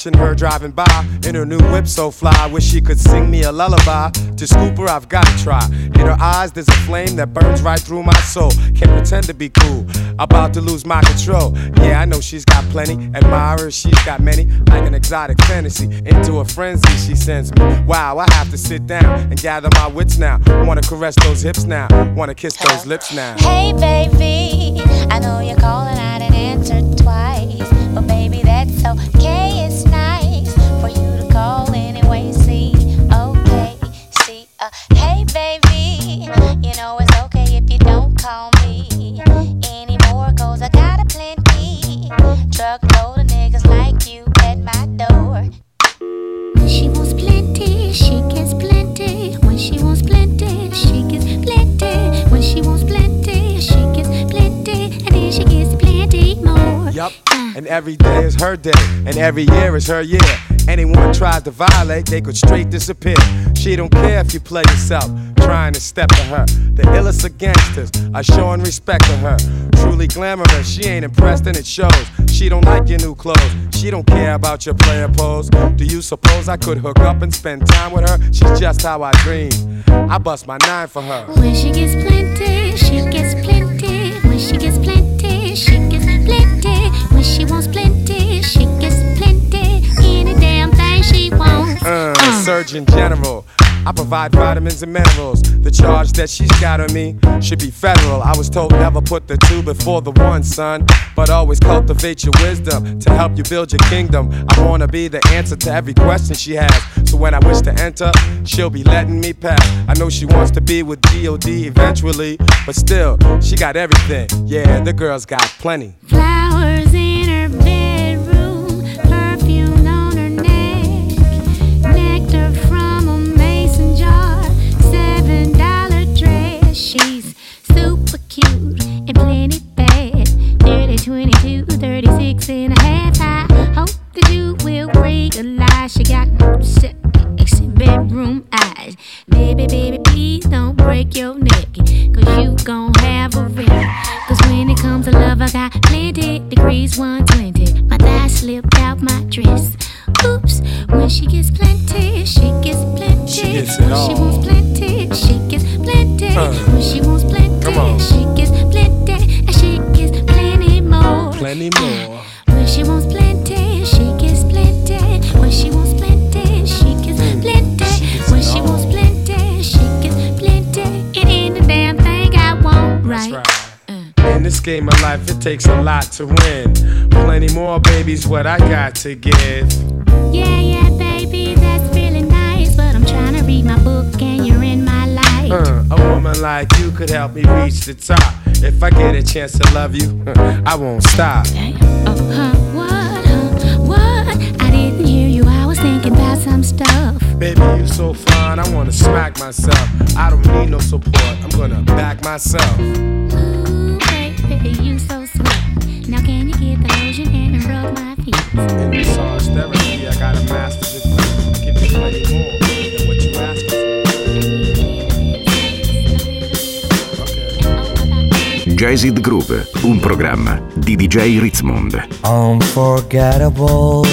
Watching her driving by in her new whip so fly. Wish she could sing me a lullaby. To scoop her, I've gotta try. In her eyes, there's a flame that burns right through my soul. Can't pretend to be cool. About to lose my control. Yeah, I know she's got plenty. Admirers, she's got many. Like an exotic fantasy. Into a frenzy, she sends me. Wow, I have to sit down and gather my wits now. I wanna caress those hips now. Wanna kiss those lips now. Hey, baby. I know you're calling, I didn't answer twice. But baby, that's okay. It's Yup. And every day is her day, and every year is her year. Anyone tries to violate, they could straight disappear. She don't care if you play yourself, trying to step to her. The illest of gangsters are showing respect to her. Truly glamorous, she ain't impressed and it shows. She don't like your new clothes, she don't care about your player pose. Do you suppose I could hook up and spend time with her? She's just how I dream. I bust my nine for her. When she gets plenty, she gets plenty. When she gets plenty. When she wants plenty, she gets plenty. Any damn thing she wants. Uh, Surgeon General. I provide vitamins and minerals. The charge that she's got on me should be federal. I was told never put the two before the one, son. But always cultivate your wisdom to help you build your kingdom. I wanna be the answer to every question she has. So when I wish to enter, she'll be letting me pass. I know she wants to be with G.O.D. eventually, but still, she got everything. Yeah, the girl's got plenty. Flowers in her bedroom, 22, 36 and a half. I hope that you will realize she got sexy bedroom eyes. Baby, baby, please don't break your neck, cause you gon' have a wreck. Cause when it comes to love, I got plenty degrees 120. My thighs slipped out my dress. Oops, when she gets plenty, she gets plenty. She gets it when she wants plenty, she gets plenty. Uh, when she wants plenty, she gets plenty. Plenty more. When she wants plenty, she gets plenty. When she wants plenty, she gets hmm. plenty. When she wants plenty, she gets plenty. It ain't a damn thing I want, right? right. Uh. In this game of life, it takes a lot to win. Plenty more, baby's what I got to give. Yeah, yeah, baby, that's really nice. But I'm trying to read my book and Uh, a woman like you could help me reach the top. If I get a chance to love you, I won't stop. Oh, huh, what, huh, what? I didn't hear you, I was thinking about some stuff. Baby, you so fine, I wanna smack myself. I don't need no support, I'm gonna back myself. Ooh, baby, you so sweet. Now can you get the lotion and rub my feet? In massage therapy, I got a master's degree. Give you plenty more Jazzed Groove, un programma di DJ Ritzmond. Unforgettable,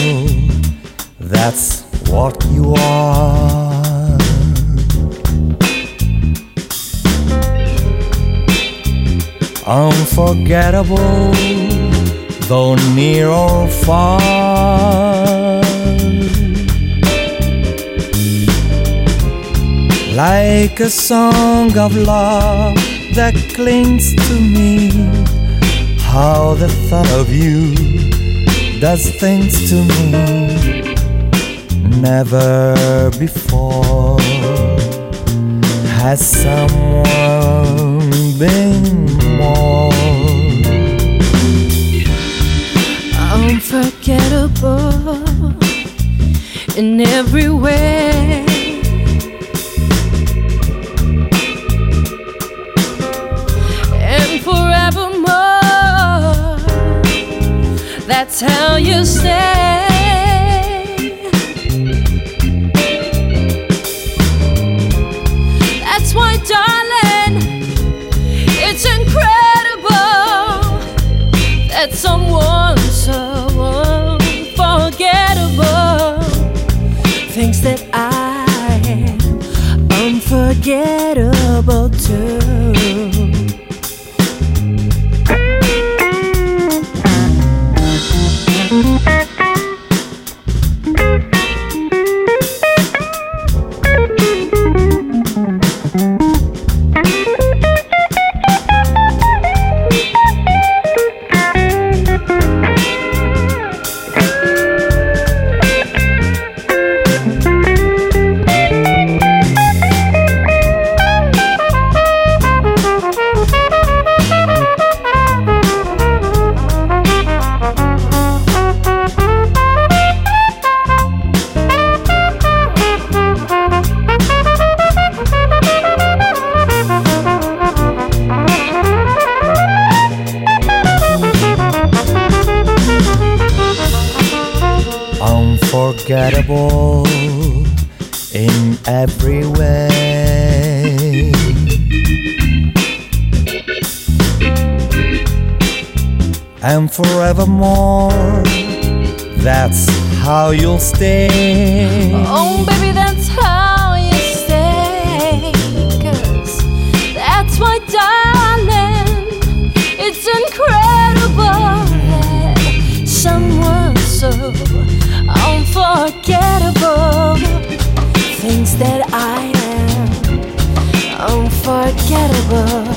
that's what you are. Unforgettable, though near or far. Like a song of love that clings to me. How the thought of you does things to me. Never before has someone unforgettable in every way. And forevermore, that's how you'll stay. Oh, baby, και αργό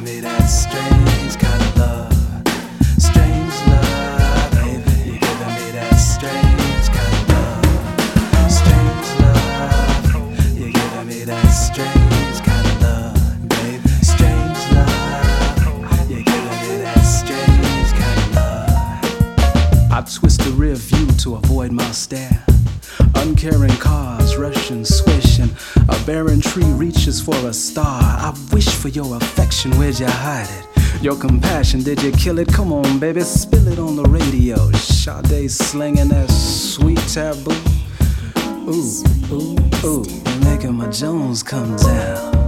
Me that strange kind of love. Strange love, baby. You're giving me that strange kind of love. Strange love. You're giving me that strange kind of love. Baby, strange love. You're giving me that strange kind of love. I twist the rear view to avoid my stare. Uncaring cars rushing, swishing. A barren tree reaches for a star. For your affection, where'd you hide it? Your compassion, did you kill it? Come on, baby, spill it on the radio. Sade slinging that sweet taboo. Ooh, ooh, ooh, making my Jones come down.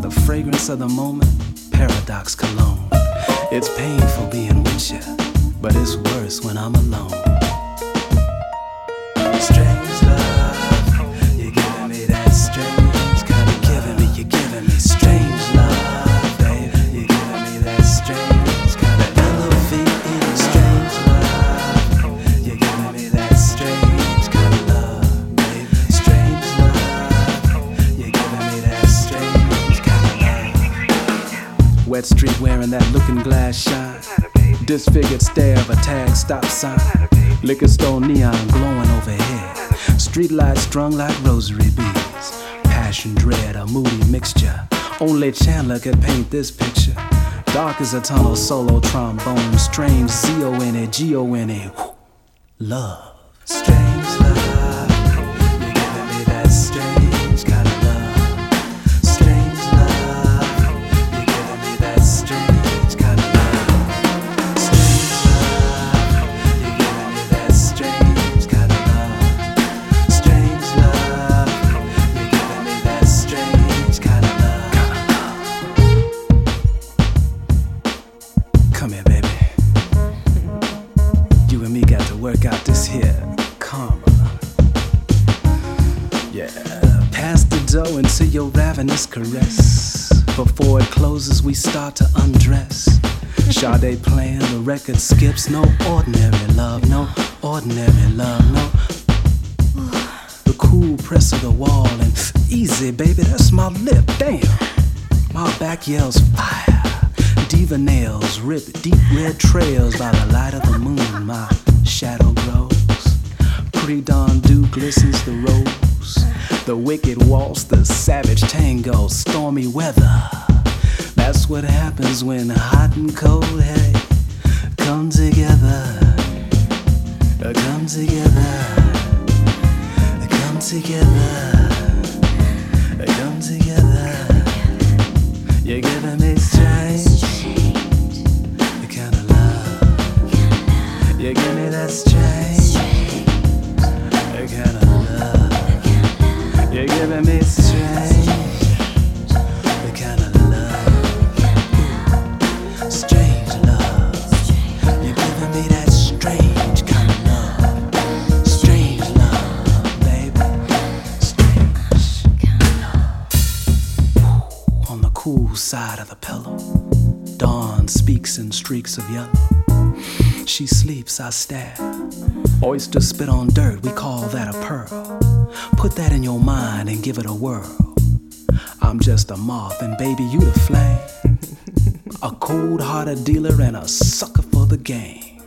The fragrance of the moment, paradox cologne. It's painful being with you, but it's worse when I'm alone. That looking glass shine. Disfigured stare of a tag stop sign. Liquor store neon glowing overhead. Streetlights strung like rosary beads. Passion, dread, a moody mixture. Only Chandler could paint this picture. Dark as a tunnel, solo trombone. Strange A. Love. Strange we start to undress. Sade playing, the record skips. No ordinary love, no ordinary love, no. The cool press of the wall and easy, baby, that's my lip. Damn, my back yells fire. Diva nails rip deep red trails by the light of the moon. My shadow grows. Pre-dawn dew glistens the rose. The wicked waltz, the savage tango, stormy weather. That's what happens when hot and cold, hey, come together. Come together. Come together. Come together. You're giving me strange, the kind of love. You give me that strange, the kind of love. You're giving me strange, side of the pillow, dawn speaks in streaks of yellow. She sleeps, I stare. Oyster spit on dirt, we call that a pearl. Put that in your mind and give it a whirl. I'm just a moth, and baby, you the flame. A cold hearted dealer and a sucker for the game.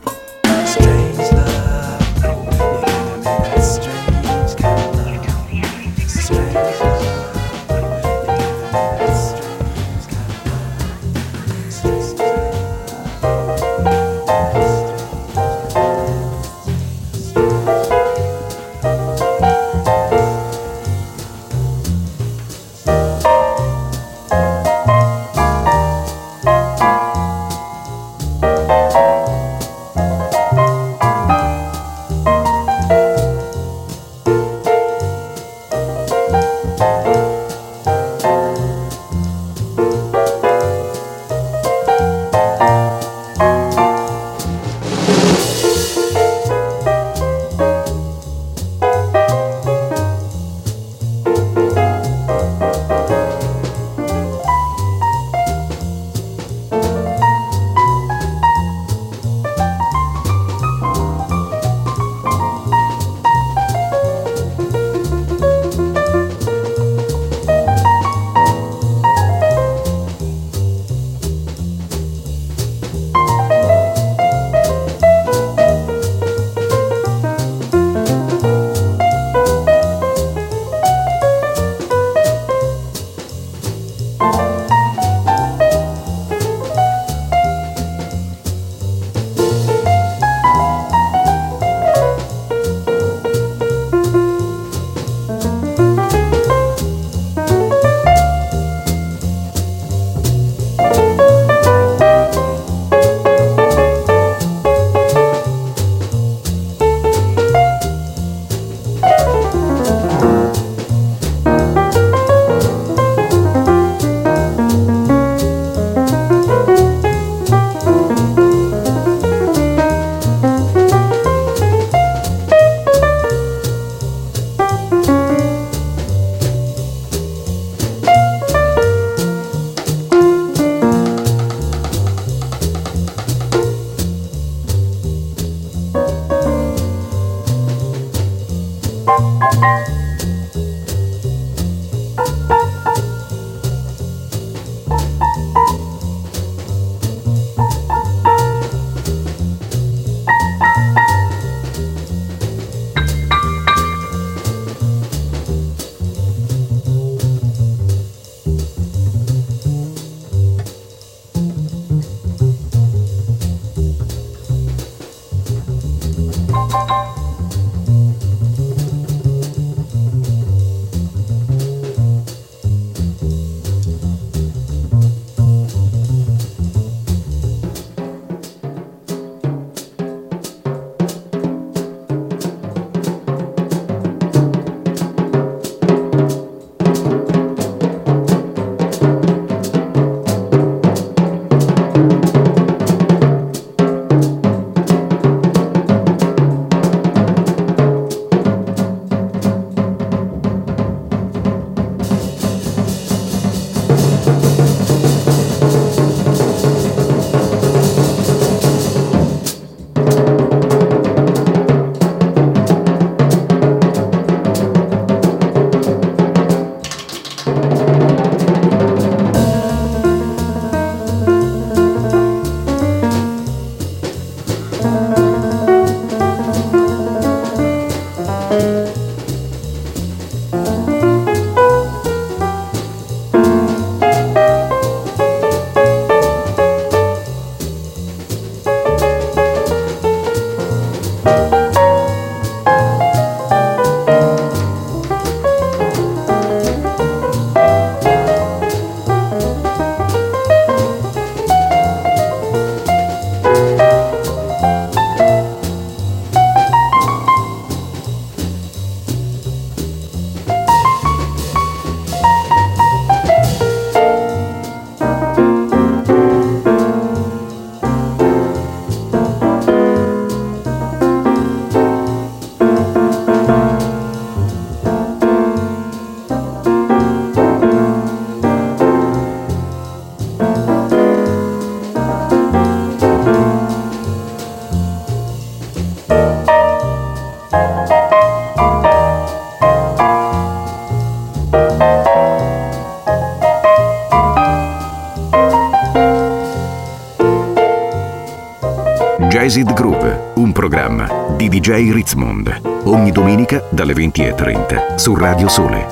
Ritzmond, ogni domenica dalle 20.30 su Radio Sole.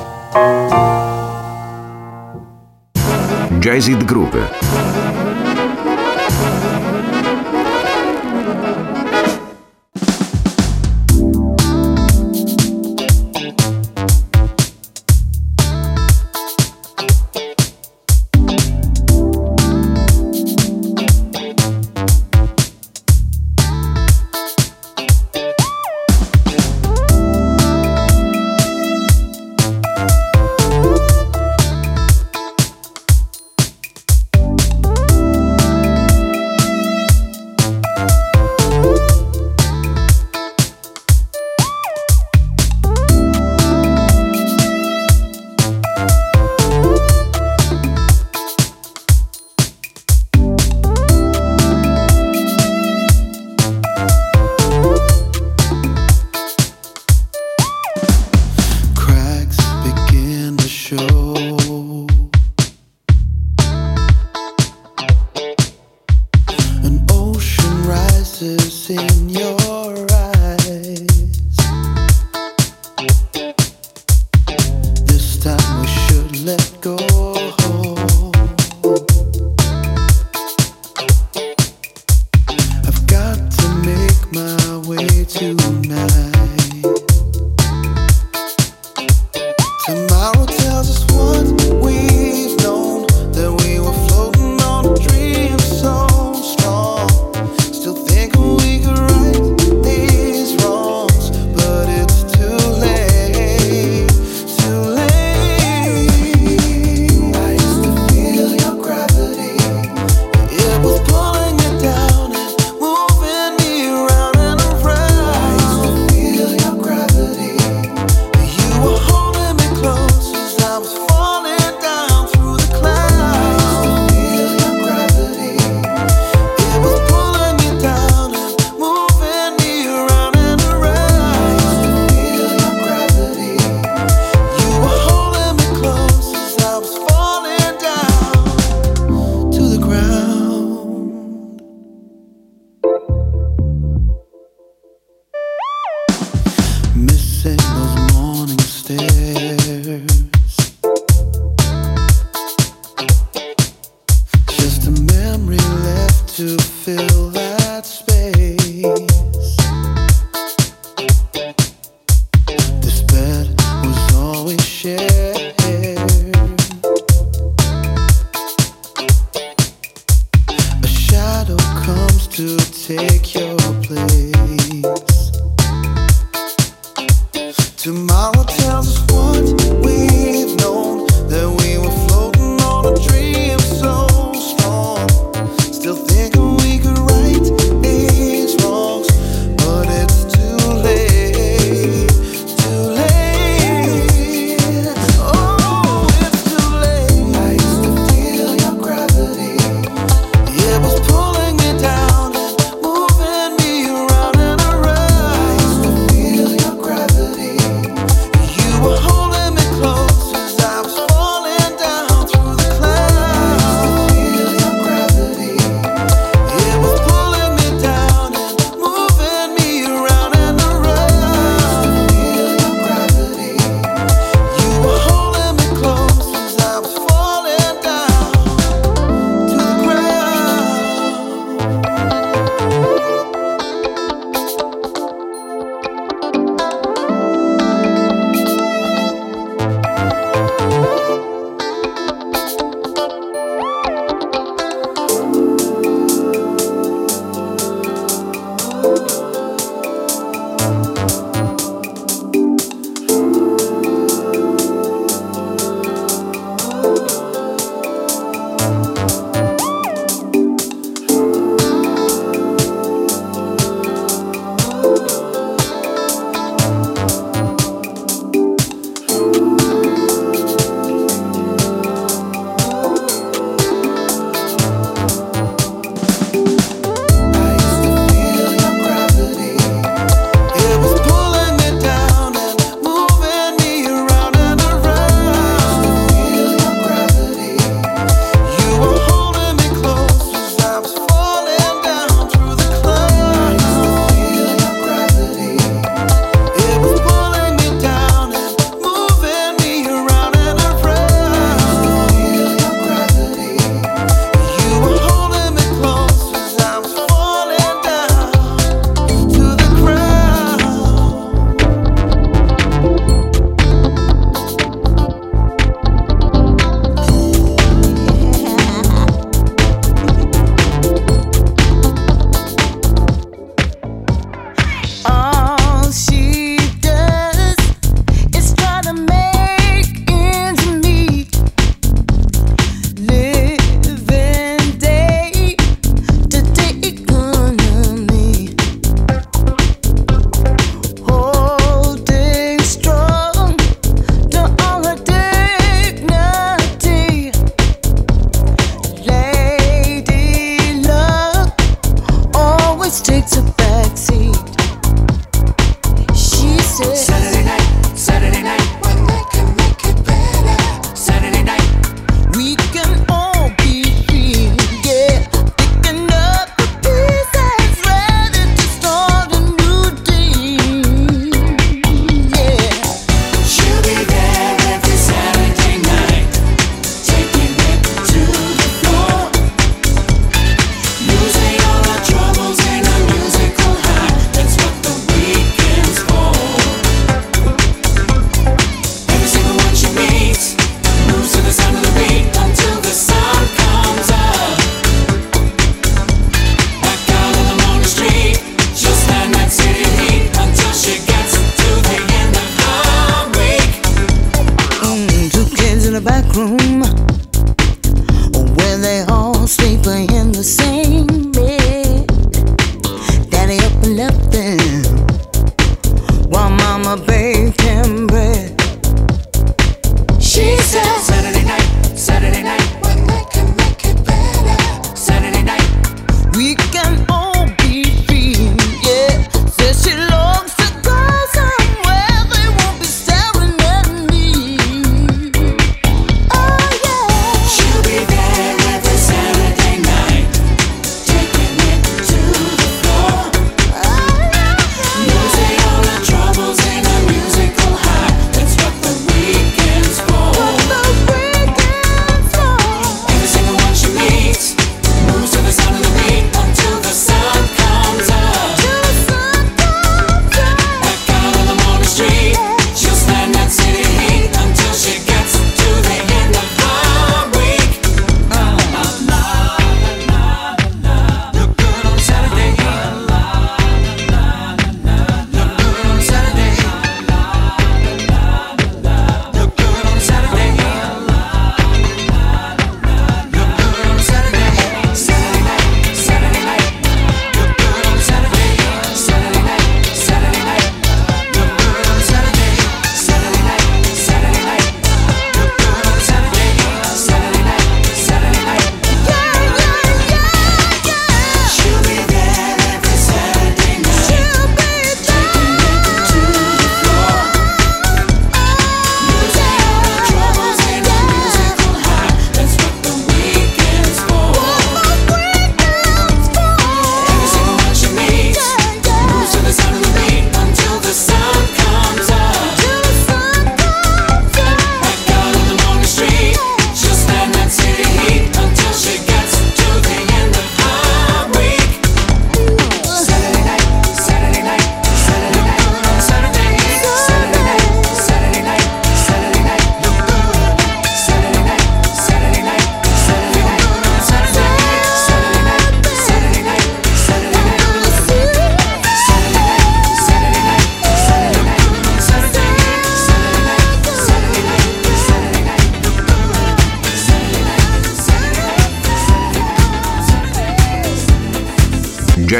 Jazzid Groove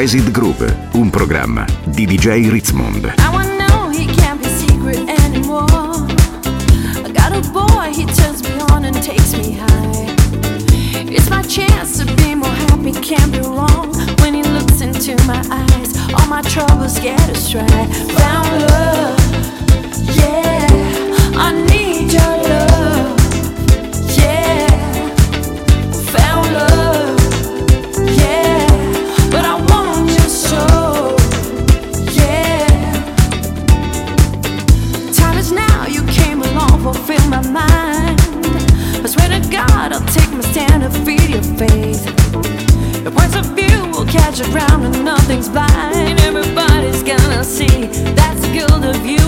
Resid Group, un programma di DJ Ritzmond. It's my chance to be more happy, can't be wrong. When he looks into my eyes All my troubles get astray. Found love, yeah I need your love. around and nothing's blind. Everybody's gonna see that's good of you.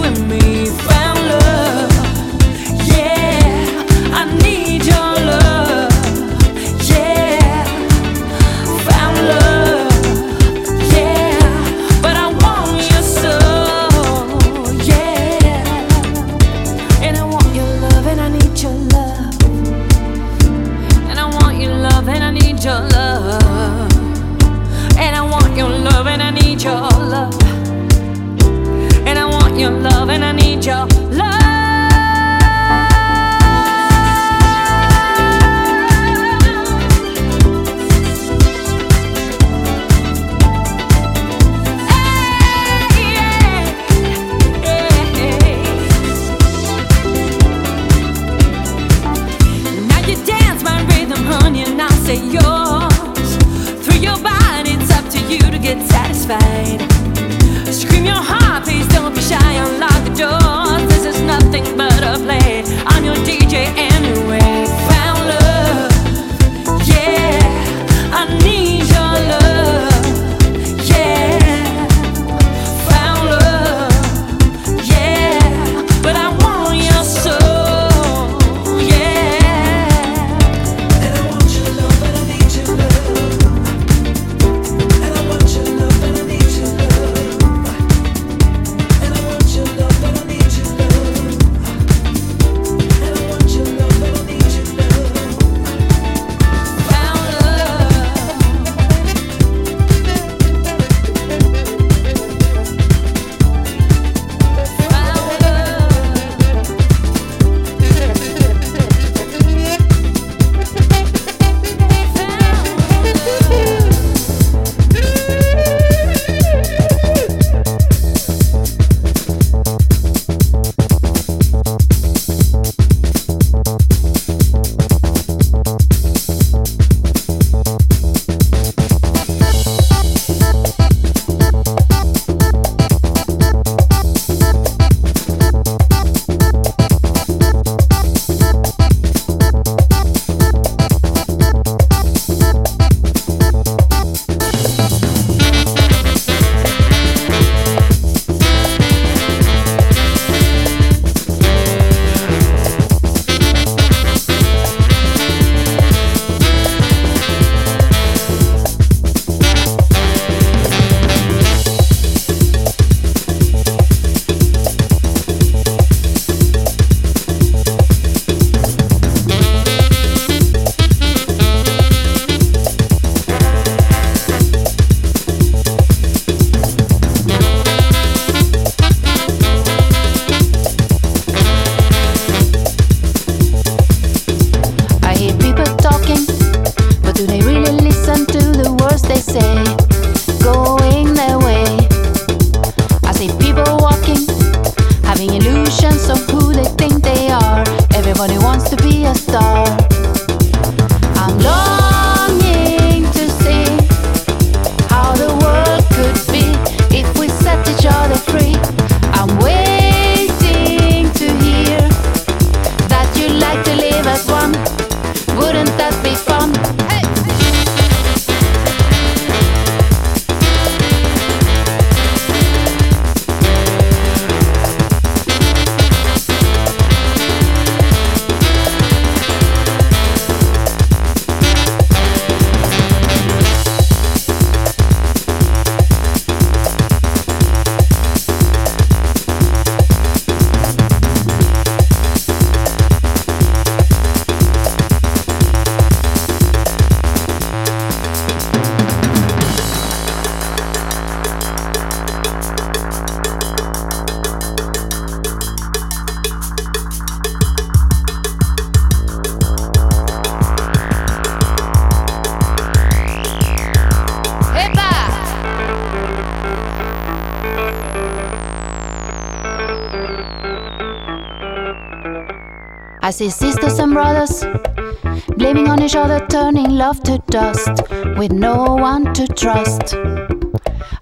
Love to dust with no one to trust.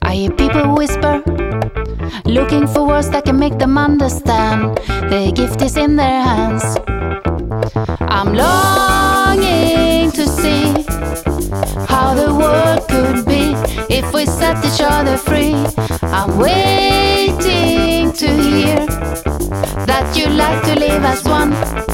I hear people whisper, looking for words that can make them understand. The gift is in their hands. I'm longing to see how the world could be if we set each other free. I'm waiting to hear that you like to live as one.